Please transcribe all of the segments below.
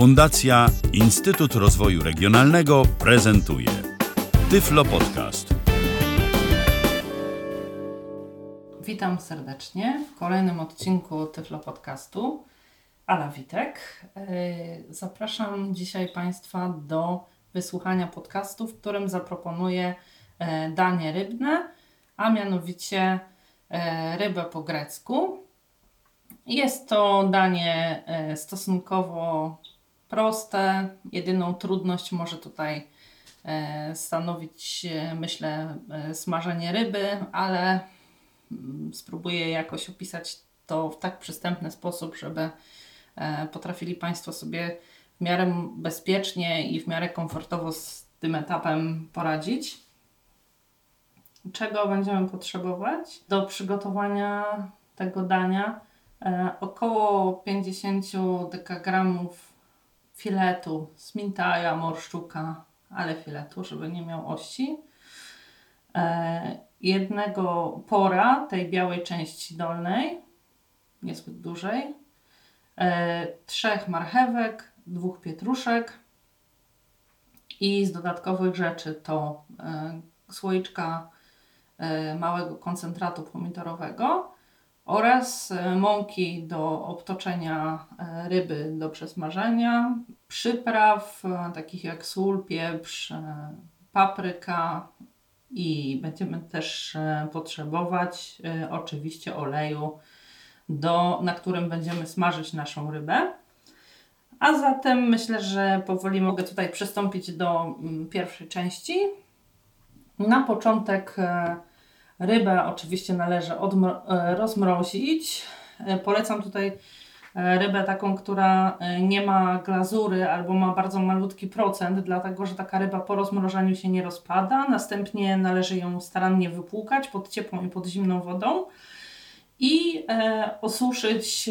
Fundacja Instytut Rozwoju Regionalnego prezentuje Tyflo Podcast. Witam serdecznie w kolejnym odcinku Tyflo Podcastu. Ala Witek. Yy, Zapraszam dzisiaj Państwa do wysłuchania podcastu, w którym zaproponuję e, danie rybne, a mianowicie e, rybę po grecku. Jest to danie stosunkowo proste. Jedyną trudność może tutaj e, stanowić, e, myślę, e, smażenie ryby, ale mm, spróbuję jakoś opisać to w tak przystępny sposób, żeby potrafili Państwo sobie w miarę bezpiecznie i w miarę komfortowo z tym etapem poradzić. Czego będziemy potrzebować do przygotowania tego dania? Około 50 dekagramów filetu z mintaja, morszczuka, ale filetu, żeby nie miał ości. E, jednego pora tej białej części dolnej, niezbyt dużej. E, trzech marchewek, dwóch pietruszek i z dodatkowych rzeczy to e, słoiczka małego koncentratu pomidorowego oraz e, mąki do obtoczenia e, ryby do przesmażenia, przypraw e, takich jak sól, pieprz, papryka i będziemy też potrzebować oczywiście oleju, do, na którym będziemy smażyć naszą rybę. A zatem myślę, że powoli mogę tutaj przystąpić do mm, pierwszej części. Na początek rybę oczywiście należy e, rozmrozić. E, Polecam tutaj e, rybę taką, która nie ma glazury albo ma bardzo malutki procent, dlatego że taka ryba po rozmrożeniu się nie rozpada. Następnie należy ją starannie wypłukać pod ciepłą i pod zimną wodą i osuszyć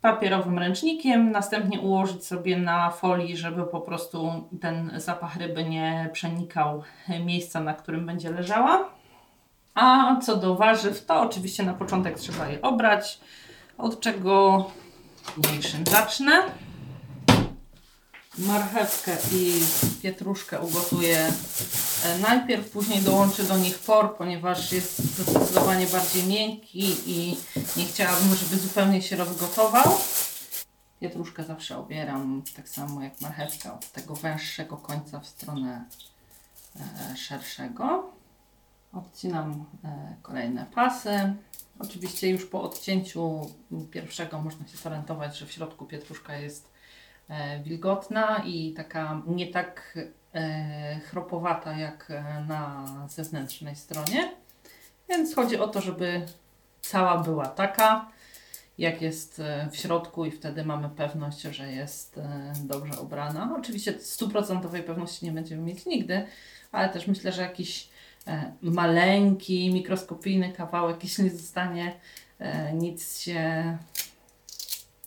papierowym ręcznikiem, następnie ułożyć sobie na folii, żeby po prostu ten zapach ryby nie przenikał miejsca, na którym będzie leżała. A co do warzyw, to oczywiście na początek trzeba je obrać, od czego mniejszym zacznę. Marchewkę i pietruszkę ugotuję e, najpierw, później dołączę do nich por, ponieważ jest zdecydowanie bardziej miękki i nie chciałabym, żeby zupełnie się rozgotował. Pietruszkę zawsze obieram tak samo jak marchewkę od tego węższego końca w stronę e, szerszego. Odcinam e, kolejne pasy. Oczywiście już po odcięciu pierwszego można się zorientować, że w środku pietruszka jest e, wilgotna i taka nie tak e, chropowata jak na zewnętrznej stronie. Więc chodzi o to, żeby cała była taka, jak jest w środku i wtedy mamy pewność, że jest dobrze obrana. Oczywiście stuprocentowej pewności nie będziemy mieć nigdy, ale też myślę, że jakiś maleńki, mikroskopijny kawałek, jeśli zostanie, e, nic się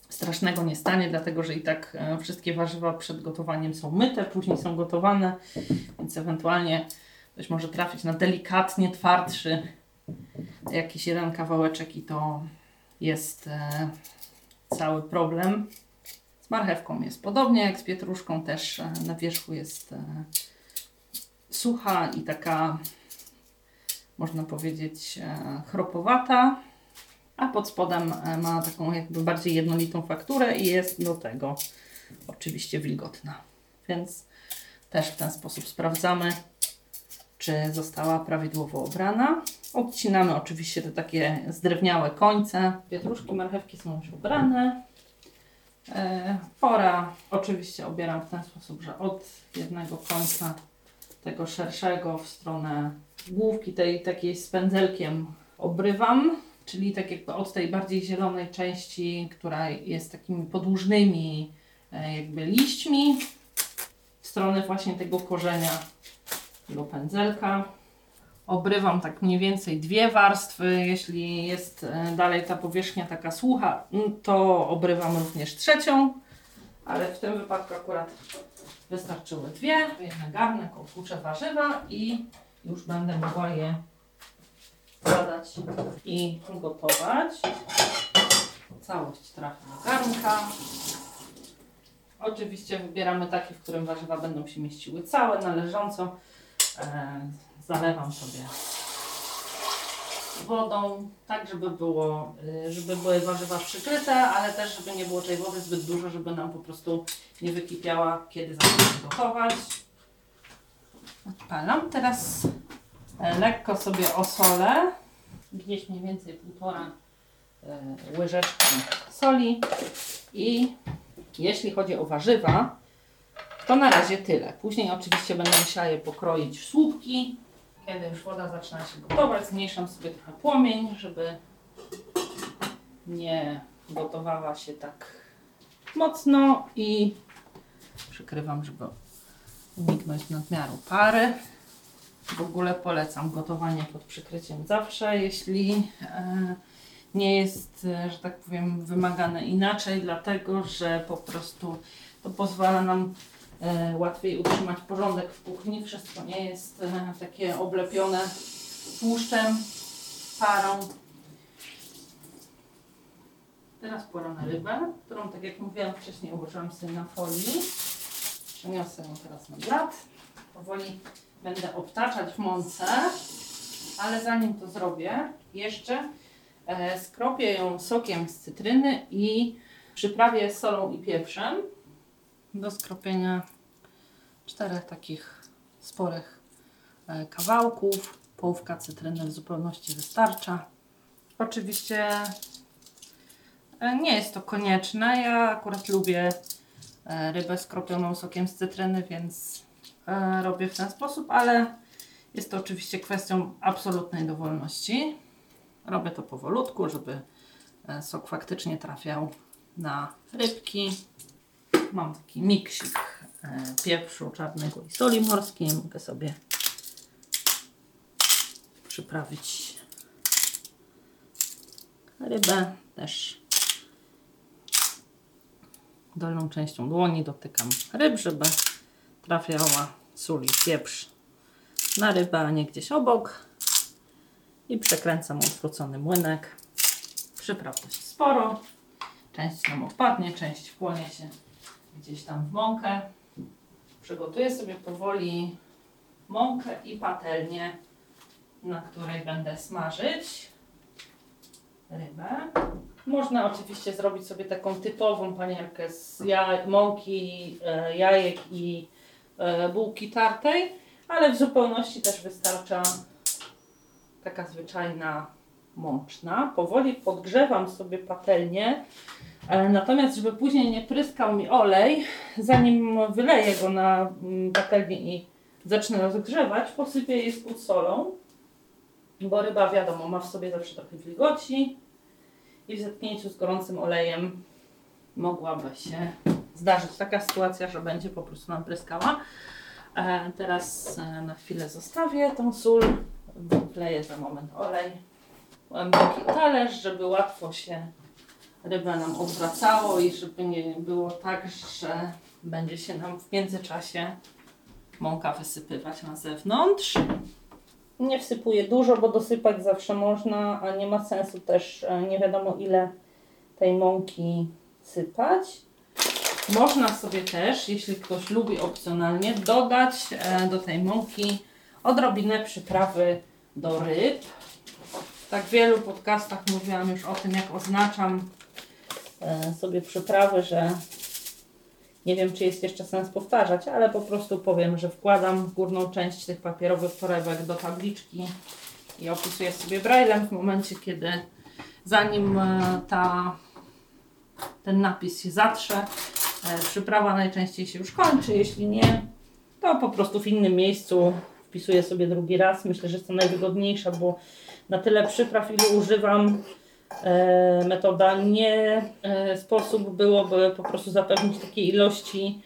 strasznego nie stanie, dlatego że i tak e, wszystkie warzywa przed gotowaniem są myte, później są gotowane, więc ewentualnie ktoś może trafić na delikatnie twardszy jakiś jeden kawałeczek i to jest e, cały problem. Z marchewką jest podobnie jak z pietruszką, też e, na wierzchu jest e, sucha i taka, można powiedzieć, e, chropowata, a pod spodem e, ma taką jakby bardziej jednolitą fakturę i jest do tego oczywiście wilgotna. Więc też w ten sposób sprawdzamy, czy została prawidłowo obrana. Odcinamy oczywiście te takie zdrewniałe końce. Pietruszki, marchewki są już ubrane. E, Pora oczywiście obieram w ten sposób, że od jednego końca tego szerszego w stronę główki, tej takiej z pędzelkiem obrywam, czyli tak jakby od tej bardziej zielonej części, która jest takimi podłużnymi e, jakby liśćmi, w stronę właśnie tego korzenia tego pędzelka. Obrywam tak mniej więcej dwie warstwy. Jeśli jest e, dalej ta powierzchnia taka sucha, mm, to obrywam również trzecią, ale w tym wypadku akurat wystarczyły dwie. Jeden garnek, opłuczę warzywa i już będę mogła je zadać i gotować. Całość trafia do garnka. Oczywiście wybieramy takie, w którym warzywa będą się mieściły całe, należąco. E, zalewam sobie wodą, tak żeby było, y, żeby były warzywa przykryte, ale też żeby nie było tej wody zbyt dużo, żeby nam po prostu nie wykipiała, kiedy zaczniemy gotować. Odpalam. Teraz e, lekko sobie osolę, gdzieś mniej więcej półtora e, łyżeczki soli i jeśli chodzi o warzywa, to na razie tyle. Później oczywiście będę musiała je pokroić w słupki. Kiedy już woda zaczyna się gotować, zmniejszam sobie trochę płomień, żeby nie gotowała się tak mocno i przykrywam, żeby uniknąć nadmiaru pary. W ogóle polecam gotowanie pod przykryciem zawsze, jeśli e, nie jest, e, że tak powiem, wymagane inaczej, dlatego że po prostu to pozwala nam e, łatwiej utrzymać porządek w kuchni. Wszystko nie jest takie oblepione tłuszczem, parą. Teraz pora na rybę, którą, tak jak mówiłam wcześniej, ułożyłam sobie na folii. Przeniosę ją teraz na blat. Powoli będę obtaczać w mące, ale zanim to zrobię, jeszcze e, skropię ją sokiem z cytryny i przyprawię solą i pieprzem do skropienia czterech takich sporych e, kawałków. Połówka cytryny w zupełności wystarcza. Oczywiście e, nie jest to konieczne. Ja akurat lubię rybę skropioną sokiem z cytryny, więc e, robię w ten sposób, ale jest to oczywiście kwestią absolutnej dowolności. Robię to powolutku, żeby e, sok faktycznie trafiał na rybki. Mam taki miksik e, pieprzu czarnego i soli morskiej. Mogę sobie przyprawić rybę też dolną częścią dłoni dotykam ryb, żeby trafiała sól i pieprz na rybę, a nie gdzieś obok i przekręcam odwrócony młynek. Przypraw dość sporo. Część nam odpadnie, część wchłonie się gdzieś tam w mąkę. Przygotuję sobie powoli mąkę i patelnię, na której będę smażyć rybę. Można oczywiście zrobić sobie taką typową panierkę z jaj, mąki, e, jajek i e, bułki tartej, ale w zupełności też wystarcza taka zwyczajna mączna. Powoli podgrzewam sobie patelnię, e, natomiast żeby później nie pryskał mi olej, zanim wyleję go na mm, patelnię i zacznę rozgrzewać, posypię je spód solą, bo ryba wiadomo ma w sobie zawsze trochę wilgoci i w zetknięciu z gorącym olejem mogłaby się zdarzyć taka sytuacja, że będzie po prostu nam pryskała. E, teraz e, na chwilę zostawię tą sól, wleję za moment olej, głęboki talerz, żeby łatwo się ryba nam odwracało i żeby nie było tak, że będzie się nam w międzyczasie mąka wysypywać na zewnątrz. Nie wsypuję dużo, bo dosypać zawsze można, a nie ma sensu też e, nie wiadomo ile tej mąki sypać. Można sobie też, jeśli ktoś lubi opcjonalnie, dodać e, do tej mąki odrobinę przyprawy do ryb. W tak wielu podcastach mówiłam już o tym, jak oznaczam e, sobie przyprawy, że nie wiem, czy jest jeszcze sens powtarzać, ale po prostu powiem, że wkładam górną część tych papierowych torebek do tabliczki i opisuję sobie braillem w momencie, kiedy zanim e, ta, ten napis się zatrze, e, przyprawa najczęściej się już kończy. Jeśli nie, to po prostu w innym miejscu wpisuję sobie drugi raz. Myślę, że jest to najwygodniejsza, bo na tyle przypraw, ilu używam, metoda nie e, sposób byłoby po prostu zapewnić takiej ilości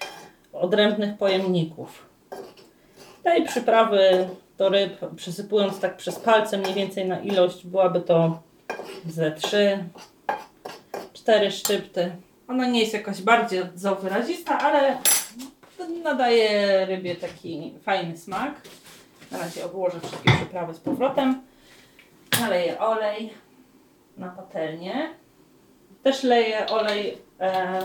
odrębnych pojemników. Tej przyprawy do ryb, przysypując tak przez palce mniej więcej na ilość, byłaby to ze 3, 4 szczypty. Ona nie jest jakaś bardziej wyrazista, ale nadaje rybie taki fajny smak. Na razie obłożę wszystkie przyprawy z powrotem. Naleję olej na patelnię. Też leję olej e,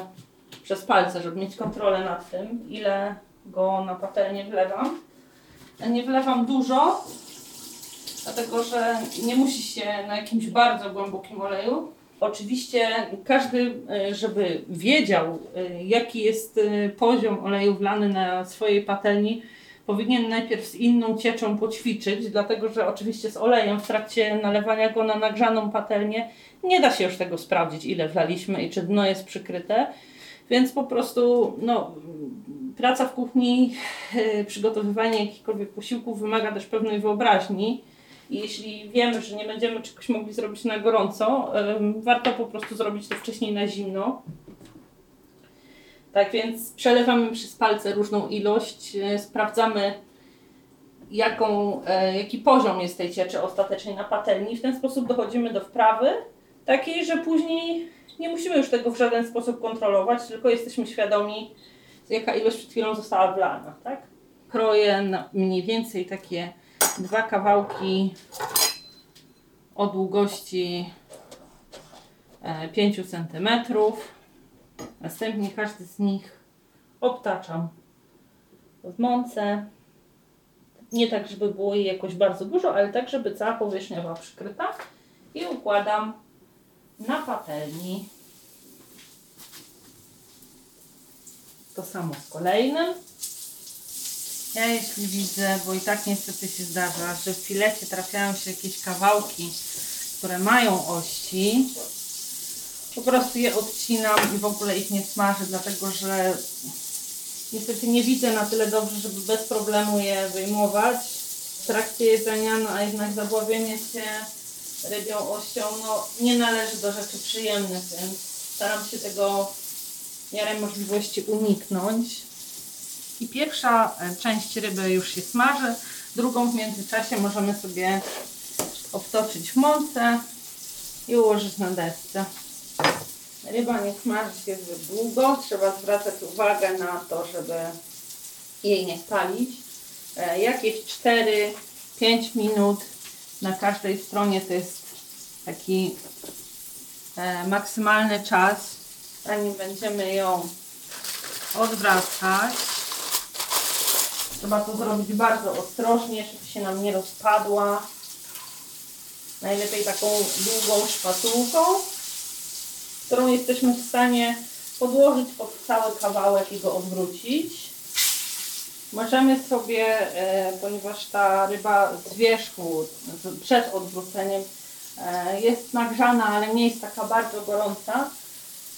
przez palce, żeby mieć kontrolę nad tym, ile go na patelnię wlewam. Nie wlewam dużo, dlatego że nie musi się na jakimś bardzo głębokim oleju. Oczywiście każdy, y, żeby wiedział, y, jaki jest y, poziom oleju wlany na swojej patelni, powinien najpierw z inną cieczą poćwiczyć, dlatego że oczywiście z olejem w trakcie nalewania go na nagrzaną patelnię nie da się już tego sprawdzić, ile wlaliśmy i czy dno jest przykryte. Więc po prostu no, praca w kuchni, yy, przygotowywanie jakichkolwiek posiłków wymaga też pewnej wyobraźni. Jeśli wiemy, że nie będziemy czegoś mogli zrobić na gorąco, warto po prostu zrobić to wcześniej na zimno. Tak więc przelewamy przez palce różną ilość, yy, sprawdzamy jaką, yy, jaki poziom jest tej cieczy ostatecznie na patelni. W ten sposób dochodzimy do wprawy takiej, że później nie musimy już tego w żaden sposób kontrolować, tylko jesteśmy świadomi, jaka ilość przed chwilą została wlana. Tak? Kroję mniej więcej takie dwa kawałki o długości 5 cm. Następnie każdy z nich obtaczam w mące. Nie tak, żeby było jej jakoś bardzo dużo, ale tak, żeby cała powierzchnia była przykryta. I układam na patelni. To samo z kolejnym. Ja jeśli widzę, bo i tak niestety się zdarza, że w filecie trafiają się jakieś kawałki, które mają ości, po prostu je odcinam i w ogóle ich nie smażę, dlatego że niestety nie widzę na tyle dobrze, żeby bez problemu je wyjmować w trakcie jedzenia, no a jednak zabławienie się rybią ością, no nie należy do rzeczy przyjemnych, więc staram się tego w miarę możliwości uniknąć. I pierwsza e, część ryby już się smaży, drugą w międzyczasie możemy sobie obtoczyć w mące i ułożyć na desce. Ryba nie smaży się zbyt długo, trzeba zwracać uwagę na to, żeby jej nie spalić. E, jakieś 4-5 minut na każdej stronie to jest taki e, maksymalny czas, zanim będziemy ją odwracać. Trzeba to zrobić bardzo ostrożnie, żeby się nam nie rozpadła. Najlepiej taką długą szpatułką, którą jesteśmy w stanie podłożyć pod cały kawałek i go odwrócić. Możemy sobie, e, ponieważ ta ryba z wierzchu, przed odwróceniem e, jest nagrzana, ale nie jest taka bardzo gorąca,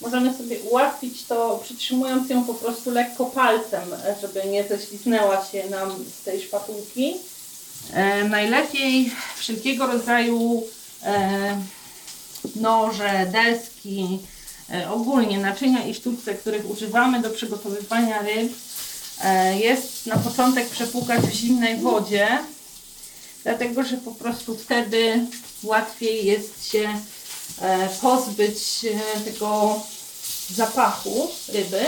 możemy sobie ułatwić to przytrzymując ją po prostu lekko palcem, żeby nie ześliznęła się nam z tej szpatułki. E, najlepiej wszelkiego rodzaju noże, deski, e, ogólnie naczynia i sztuczce, których używamy do przygotowywania ryb, e, jest na początek przepłukać w zimnej wodzie, dlatego że po prostu wtedy łatwiej jest się e, pozbyć tego zapachu ryby.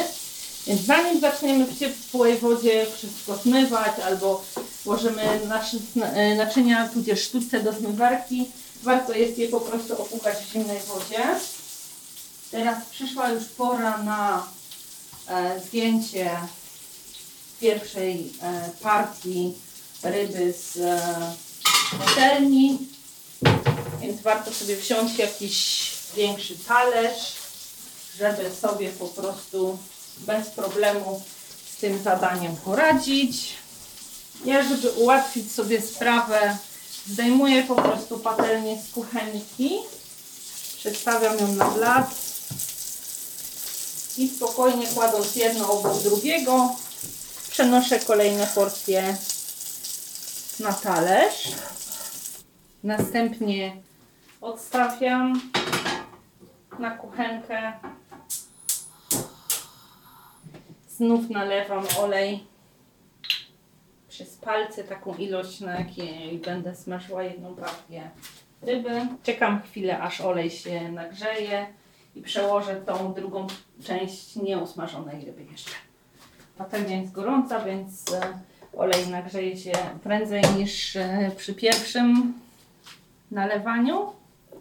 Więc zanim zaczniemy w ciepłej wodzie wszystko zmywać albo włożymy nasze naczynia tudzież sztuczce do zmywarki, warto jest je po prostu opłukać w zimnej wodzie. Teraz przyszła już pora na e, zdjęcie pierwszej e, partii ryby z e, patelni. Więc warto sobie wziąć jakiś większy talerz, żeby sobie po prostu bez problemu z tym zadaniem poradzić. Ja, żeby ułatwić sobie sprawę, zdejmuję po prostu patelnię z kuchenki, przestawiam ją na blat i spokojnie kładąc jedno obok drugiego, przenoszę kolejne porcje na talerz. Następnie odstawiam na kuchenkę. Znów nalewam olej przez palce, taką ilość, na jakiej będę smażyła jedną partię ryby. Czekam chwilę, aż olej się nagrzeje i przełożę tą drugą część nieusmażonej ryby jeszcze. Patelnia jest gorąca, więc e, olej nagrzeje się prędzej niż e, przy pierwszym nalewaniu.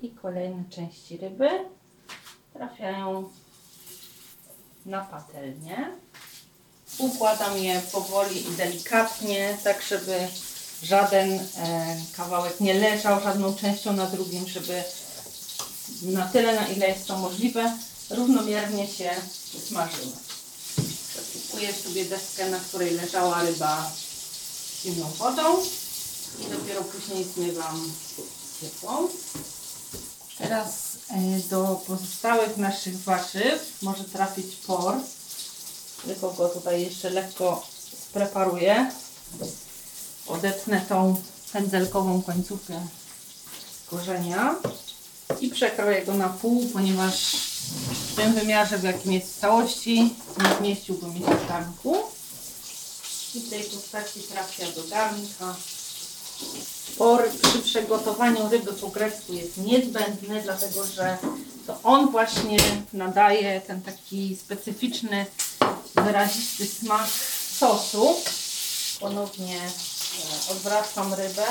I kolejne części ryby trafiają na patelnię. Układam je powoli i delikatnie, tak żeby żaden e, kawałek nie leżał żadną częścią na drugim, żeby na tyle, na ile jest to możliwe, równomiernie się usmażyły. Zasypuję sobie deskę, na której leżała ryba zimną wodą i dopiero później zmywam ciepłą. Teraz e, do pozostałych naszych warzyw może trafić por. Tylko go tutaj jeszcze lekko spreparuję. Odetnę tą pędzelkową końcówkę korzenia i przekroję go na pół, ponieważ w tym wymiarze, w jakim jest w całości, nie zmieściłby mi się w garnku. I w tej postaci trafia do garnka. Por przy przygotowaniu ryby po grecku jest niezbędny, dlatego że to on właśnie nadaje ten taki specyficzny, wyrazisty smak sosu. Ponownie e, odwracam rybę.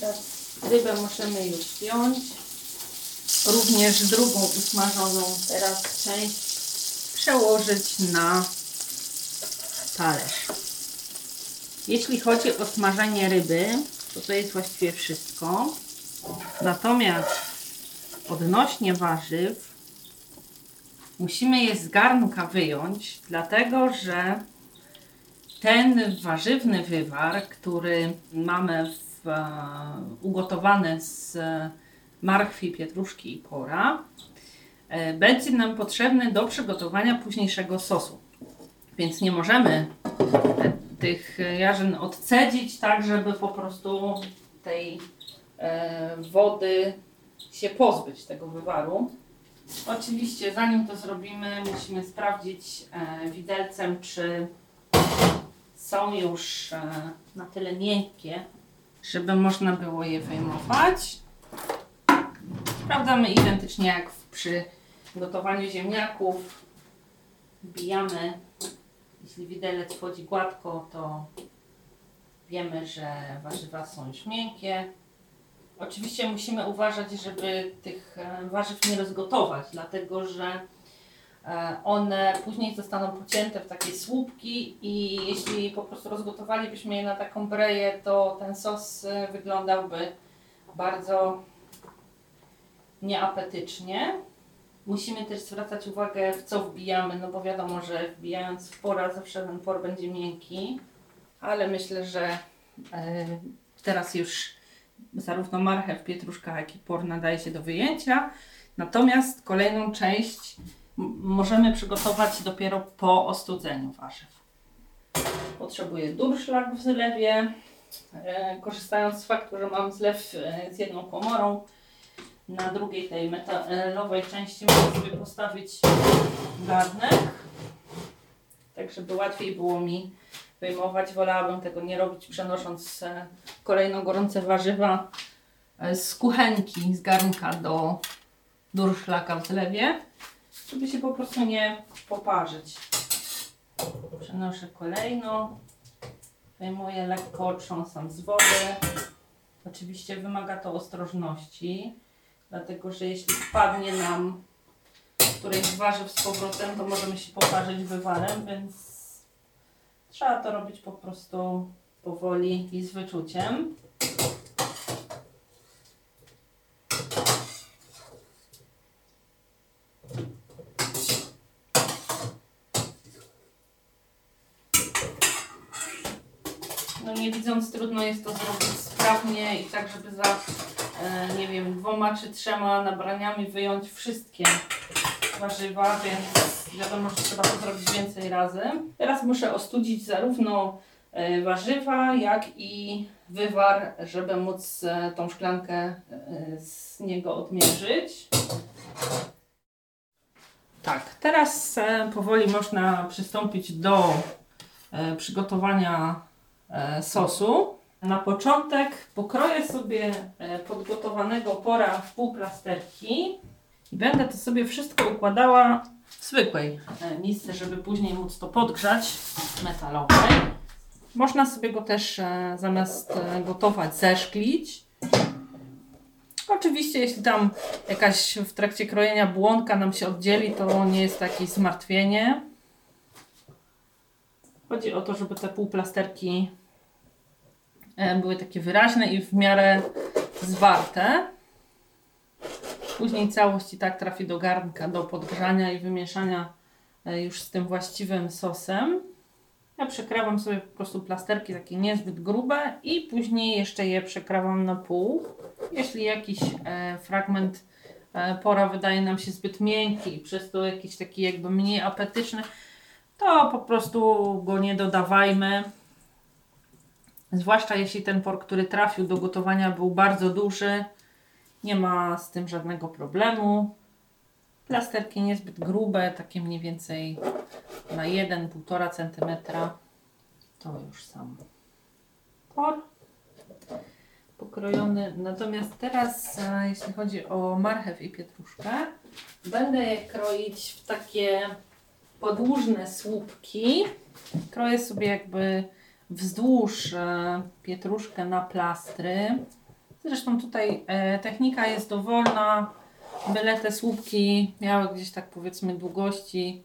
Teraz rybę możemy już wziąć. Również drugą usmażoną teraz część przełożyć na talerz. Jeśli chodzi o smażenie ryby, to to jest właściwie wszystko. Natomiast odnośnie warzyw, musimy je z garnka wyjąć, dlatego że ten warzywny wywar, który mamy w, e, ugotowany z marchwi, pietruszki i pora, e, będzie nam potrzebny do przygotowania późniejszego sosu. Więc nie możemy tych jarzyn odcedzić tak, żeby po prostu tej e, wody się pozbyć, tego wywaru. Oczywiście zanim to zrobimy, musimy sprawdzić e, widelcem, czy są już e, na tyle miękkie, żeby można było je wyjmować. Sprawdzamy identycznie jak przy gotowaniu ziemniaków. Wbijamy, jeśli widelec wchodzi gładko, to wiemy, że warzywa są już miękkie. Oczywiście musimy uważać, żeby tych e, warzyw nie rozgotować, dlatego że e, one później zostaną pocięte w takie słupki i jeśli po prostu rozgotowalibyśmy je na taką breję, to ten sos e, wyglądałby bardzo nieapetycznie. Musimy też zwracać uwagę, w co wbijamy, no bo wiadomo, że wbijając w pora zawsze ten por będzie miękki, ale myślę, że teraz już zarówno marchew, pietruszka, jak i por nadaje się do wyjęcia. Natomiast kolejną część możemy przygotować dopiero po ostudzeniu warzyw. Potrzebuję durszlak w zlewie. E, korzystając z faktu, że mam zlew e, z jedną komorą, na drugiej tej metalowej części mogę sobie postawić garnek, tak żeby łatwiej było mi wyjmować. Wolałabym tego nie robić, przenosząc e, kolejno gorące warzywa e, z kuchenki, z garnka do durszlaka w zlewie, żeby się po prostu nie poparzyć. Przenoszę kolejno, wyjmuję lekko, otrząsam z wody. Oczywiście wymaga to ostrożności, dlatego że jeśli wpadnie nam któreś z warzyw z powrotem, to możemy się poparzyć wywarem, więc trzeba to robić po prostu powoli i z wyczuciem. No nie widząc trudno jest to zrobić sprawnie i tak, żeby za e, nie wiem, dwoma czy trzema nabraniami wyjąć wszystkie warzywa, więc wiadomo, że trzeba to zrobić więcej razy. Teraz muszę ostudzić zarówno e, warzywa, jak i wywar, żeby móc e, tą szklankę e, z niego odmierzyć. Tak, teraz powoli można przystąpić do przygotowania sosu. Na początek pokroję sobie podgotowanego pora w pół plasterki i będę to sobie wszystko układała w zwykłej e, misce, żeby później móc to podgrzać metalowej. Można sobie go też e, zamiast e, gotować zeszklić. Oczywiście, jeśli tam jakaś w trakcie krojenia błonka nam się oddzieli, to nie jest jakieś zmartwienie. Chodzi o to, żeby te półplasterki były takie wyraźne i w miarę zwarte. Później całość i tak trafi do garnka do podgrzania i wymieszania e, już z tym właściwym sosem. Ja przekrawam sobie po prostu plasterki takie niezbyt grube i później jeszcze je przekrawam na pół. Jeśli jakiś e, fragment e, pora wydaje nam się zbyt miękki i przez to jakiś taki jakby mniej apetyczny, to po prostu go nie dodawajmy. Zwłaszcza jeśli ten por, który trafił do gotowania był bardzo duży, nie ma z tym żadnego problemu. Plasterki niezbyt grube, takie mniej więcej na 1-1,5 cm. To już sam por pokrojony. Natomiast teraz, e, jeśli chodzi o marchew i pietruszkę, będę je kroić w takie podłużne słupki. Kroję sobie jakby wzdłuż e, pietruszkę na plastry. Zresztą tutaj e, technika jest dowolna, byle te słupki miały gdzieś tak powiedzmy długości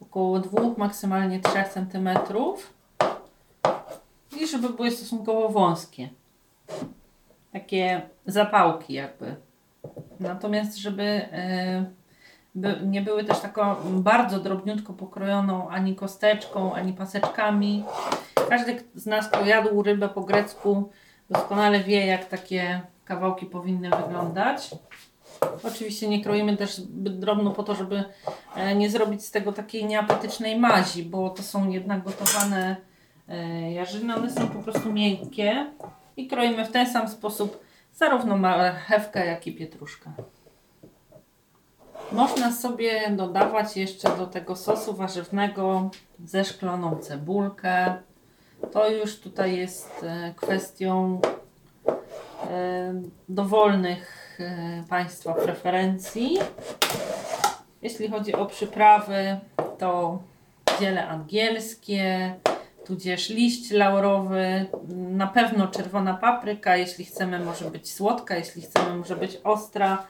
około 2, maksymalnie 3 cm i żeby były stosunkowo wąskie. Takie zapałki jakby. Natomiast żeby e, nie były też taką bardzo drobniutko pokrojoną ani kosteczką, ani paseczkami. Każdy z nas, kto jadł rybę po grecku, doskonale wie, jak takie kawałki powinny wyglądać. Oczywiście nie kroimy też zbyt drobno po to, żeby e, nie zrobić z tego takiej nieapetycznej mazi, bo to są jednak gotowane e, jarzyny, one są po prostu miękkie i kroimy w ten sam sposób zarówno marchewkę, jak i pietruszkę. Można sobie dodawać jeszcze do tego sosu warzywnego zeszkloną cebulkę. To już tutaj jest e, kwestią e, dowolnych e, Państwa preferencji. Jeśli chodzi o przyprawy, to ziele angielskie, tudzież liść laurowy, na pewno czerwona papryka, jeśli chcemy może być słodka, jeśli chcemy może być ostra.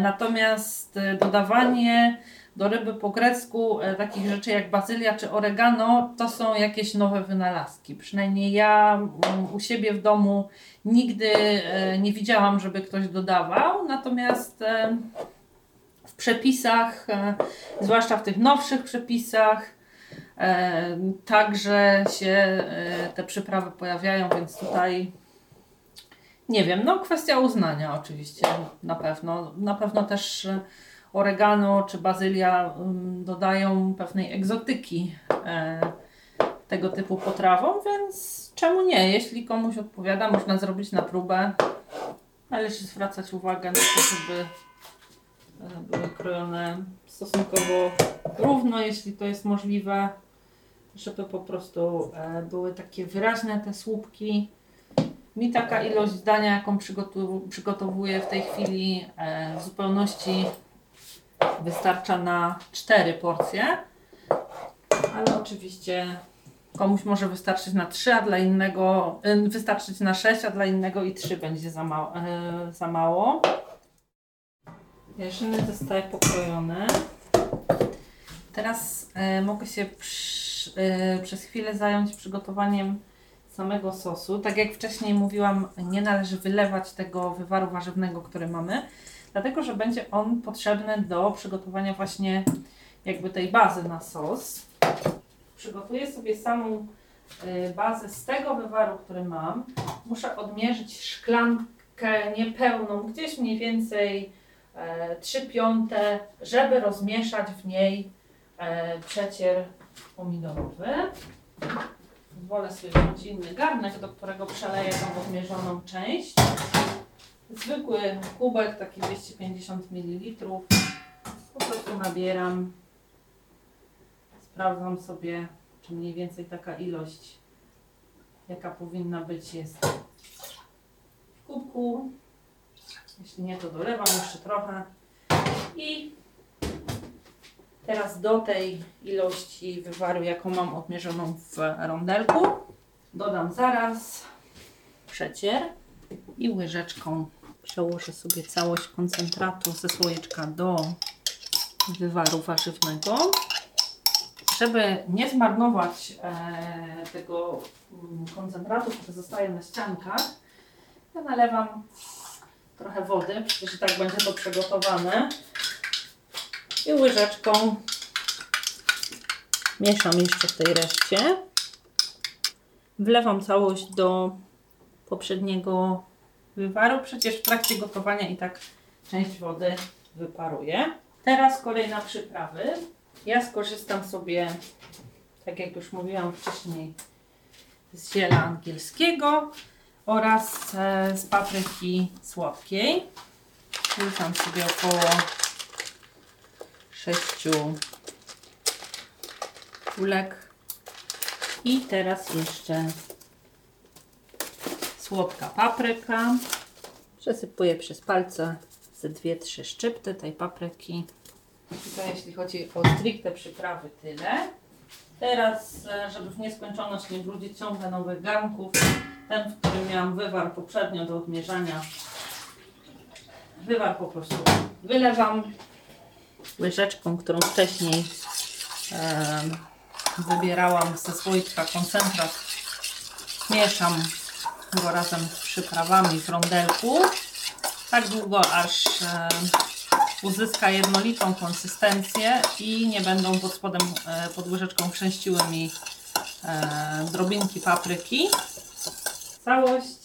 Natomiast dodawanie do ryby po grecku e, takich rzeczy jak bazylia czy oregano to są jakieś nowe wynalazki. Przynajmniej ja mm, u siebie w domu nigdy e, nie widziałam, żeby ktoś dodawał. Natomiast e, w przepisach, zwłaszcza w tych nowszych przepisach, także się te przyprawy pojawiają, więc tutaj nie wiem, no kwestia uznania oczywiście na pewno. Na pewno też oregano czy bazylia dodają pewnej egzotyki e, tego typu potrawom, więc czemu nie? Jeśli komuś odpowiada, można zrobić na próbę. Należy zwracać uwagę na to, żeby e, były krojone stosunkowo równo, jeśli to jest możliwe, żeby po prostu e, były takie wyraźne te słupki. Mi taka ilość dania, jaką przygotowuję w tej chwili, w zupełności wystarcza na 4 porcje, ale oczywiście komuś może wystarczyć na 3, a dla innego y, wystarczyć na 6, a dla innego i 3 będzie za, mało. Yy, za mało. Zostały pokrojone. Teraz yy, mogę się przy, yy, przez chwilę zająć przygotowaniem samego sosu. Tak jak wcześniej mówiłam, nie należy wylewać tego wywaru warzywnego, który mamy, dlatego że będzie on potrzebny do przygotowania właśnie jakby tej bazy na sos. Przygotuję sobie samą y, bazę z tego wywaru, który mam. Muszę odmierzyć szklankę niepełną, gdzieś mniej więcej 3 e, piąte, żeby rozmieszać w niej e, przecier pomidorowy. Wolę sobie wziąć inny garnek, do którego przeleję tą odmierzoną część zwykły kubek, taki 250 ml. Po prostu nabieram. Sprawdzam sobie, czy mniej więcej taka ilość, jaka powinna być, jest w kubku. Jeśli nie, to dolewam jeszcze trochę. I teraz do tej ilości wywaru, jaką mam odmierzoną w rondelku, dodam zaraz przecier i łyżeczką Przełożę sobie całość koncentratu ze słoiczka do wywaru warzywnego. Żeby nie zmarnować e, tego mm, koncentratu, który zostaje na ściankach, ja nalewam trochę wody, przecież tak będzie to przygotowane. I łyżeczką mieszam jeszcze w tej reszcie. Wlewam całość do poprzedniego wywaru. Przecież w trakcie gotowania i tak część wody wyparuje. Teraz kolejna przyprawy. Ja skorzystam sobie, tak jak już mówiłam wcześniej, z ziela angielskiego oraz e, z papryki słodkiej. Wrzucam sobie około 6 kulek. I teraz jeszcze słodka papryka. Przesypuję przez palce ze 2-3 szczypty tej papryki. To jeśli chodzi o stricte przyprawy tyle. Teraz, e, żeby w nieskończoność nie brudzić ciągle nowych garnków, ten, w którym miałam wywar poprzednio do odmierzania, wywar po prostu wylewam łyżeczką, którą wcześniej e, wybierałam ze słoiczka koncentrat. Mieszam go razem z przyprawami w rondelku. Tak długo, aż e, uzyska jednolitą konsystencję i nie będą pod spodem, e, pod łyżeczką chrzęściły mi e, drobinki papryki. Całość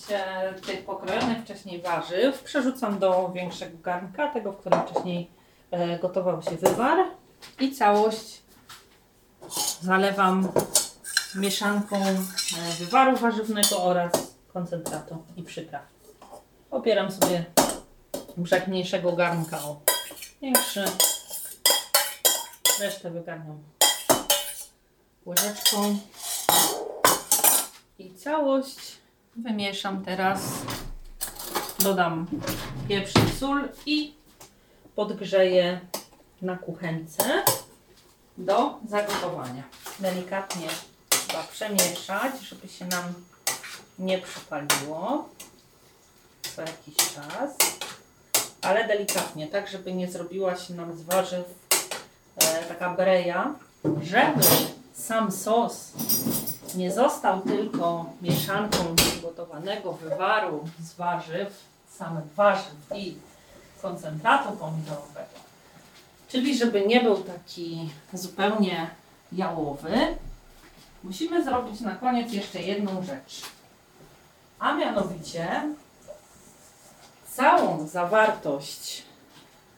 tych pokrojonych wcześniej warzyw przerzucam do większego garnka, tego, w którym wcześniej gotował się wywar. I całość zalewam mieszanką wywaru warzywnego oraz koncentratu i przypraw. Opieram sobie brzeg mniejszego garnka o większy. Resztę wygarniam łyżeczką. I całość wymieszam teraz. Dodam pieprz i sól i podgrzeję na kuchence do zagotowania. Delikatnie trzeba przemieszać, żeby się nam nie przypaliło co jakiś czas, ale delikatnie, tak żeby nie zrobiła się nam z warzyw e, taka breja, żeby sam sos nie został tylko mieszanką przygotowanego wywaru z warzyw, samych warzyw i koncentratu pomidorowego, czyli żeby nie był taki zupełnie jałowy, musimy zrobić na koniec jeszcze jedną rzecz. A mianowicie całą zawartość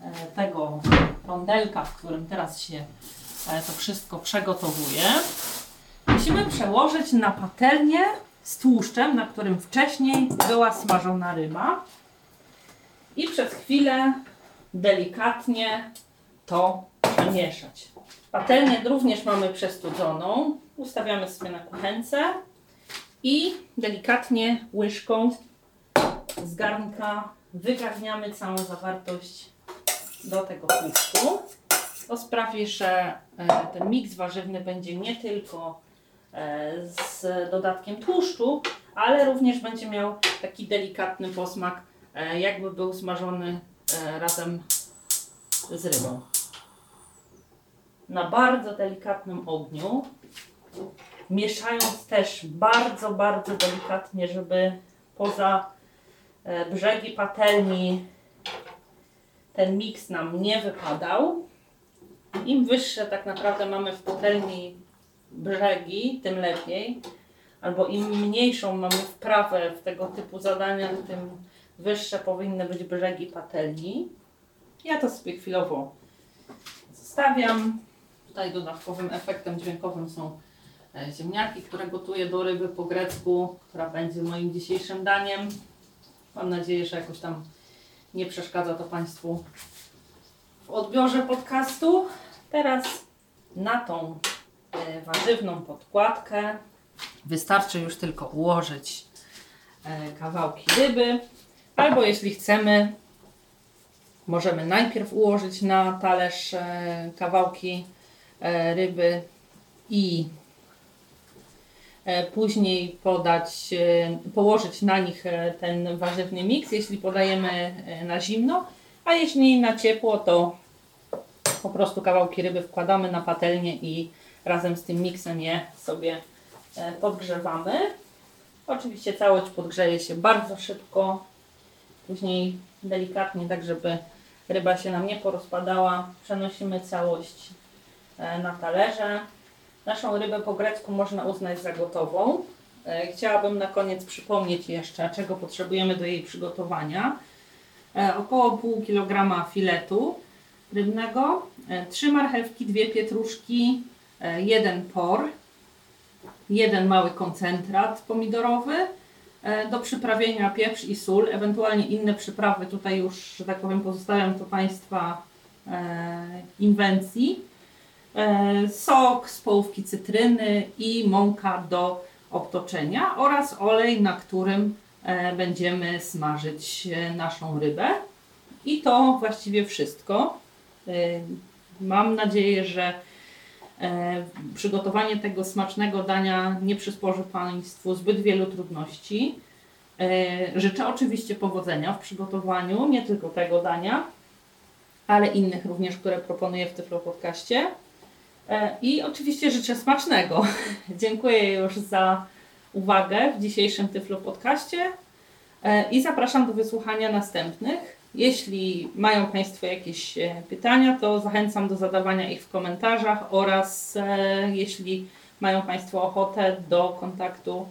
e, tego rondelka, w którym teraz się e, to wszystko przygotowuje, musimy przełożyć na patelnię z tłuszczem, na którym wcześniej była smażona ryba i przez chwilę delikatnie to przemieszać. Patelnię również mamy przestudzoną. Ustawiamy sobie na kuchence i delikatnie łyżką z garnka wygarniamy całą zawartość do tego tłuszczu. To sprawi, że e, ten miks warzywny będzie nie tylko e, z dodatkiem tłuszczu, ale również będzie miał taki delikatny posmak, e, jakby był smażony razem z rybą. Na bardzo delikatnym ogniu, mieszając też bardzo, bardzo delikatnie, żeby poza brzegi patelni ten miks nam nie wypadał. Im wyższe tak naprawdę mamy w patelni brzegi, tym lepiej. Albo im mniejszą mamy wprawę w tego typu zadania, tym wyższe powinny być brzegi patelni. Ja to sobie chwilowo zostawiam. Tutaj dodatkowym efektem dźwiękowym są e, ziemniaki, które gotuję do ryby po grecku, która będzie moim dzisiejszym daniem. Mam nadzieję, że jakoś tam nie przeszkadza to Państwu w odbiorze podcastu. Teraz na tą e, warzywną podkładkę wystarczy już tylko ułożyć e, kawałki ryby, albo jeśli chcemy, możemy najpierw ułożyć na talerz e, kawałki ryby i e, później podać, e, położyć na nich e, ten warzywny miks, jeśli podajemy e, na zimno, a jeśli na ciepło, to po prostu kawałki ryby wkładamy na patelnię i razem z tym miksem je sobie e, podgrzewamy. Oczywiście całość podgrzeje się bardzo szybko, później delikatnie, tak żeby ryba się nam nie porozpadała, przenosimy całość e, na talerze. Naszą rybę po grecku można uznać za gotową. E, Chciałabym na koniec przypomnieć jeszcze, czego potrzebujemy do jej przygotowania. E, Około pół kilograma filetu rybnego, e, trzy marchewki, dwie pietruszki, jeden por, jeden mały koncentrat pomidorowy, do przyprawienia pieprz i sól, ewentualnie inne przyprawy, tutaj już, że tak powiem, pozostawiam to Państwa inwencji. E, sok z połówki cytryny i mąka do obtoczenia oraz olej, na którym e, będziemy smażyć e, naszą rybę. I to właściwie wszystko. Mam nadzieję, że przygotowanie tego smacznego dania nie przysporzy Państwu zbyt wielu trudności. Życzę oczywiście powodzenia w przygotowaniu nie tylko tego dania, ale innych również, które proponuję w Tyflo Podcaście. E, I oczywiście życzę smacznego. Dziękuję już za uwagę w dzisiejszym Tyflo Podcaście e, i zapraszam do wysłuchania następnych. Jeśli mają Państwo jakieś e, pytania, to zachęcam do zadawania ich w komentarzach oraz jeśli mają Państwo ochotę do kontaktu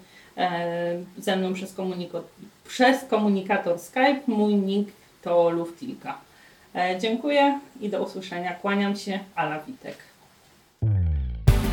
ze mną przez, komuniko- przez komunikator Skype, mój nick to Luftilka. Dziękuję i do usłyszenia. Kłaniam się, Ala Witek.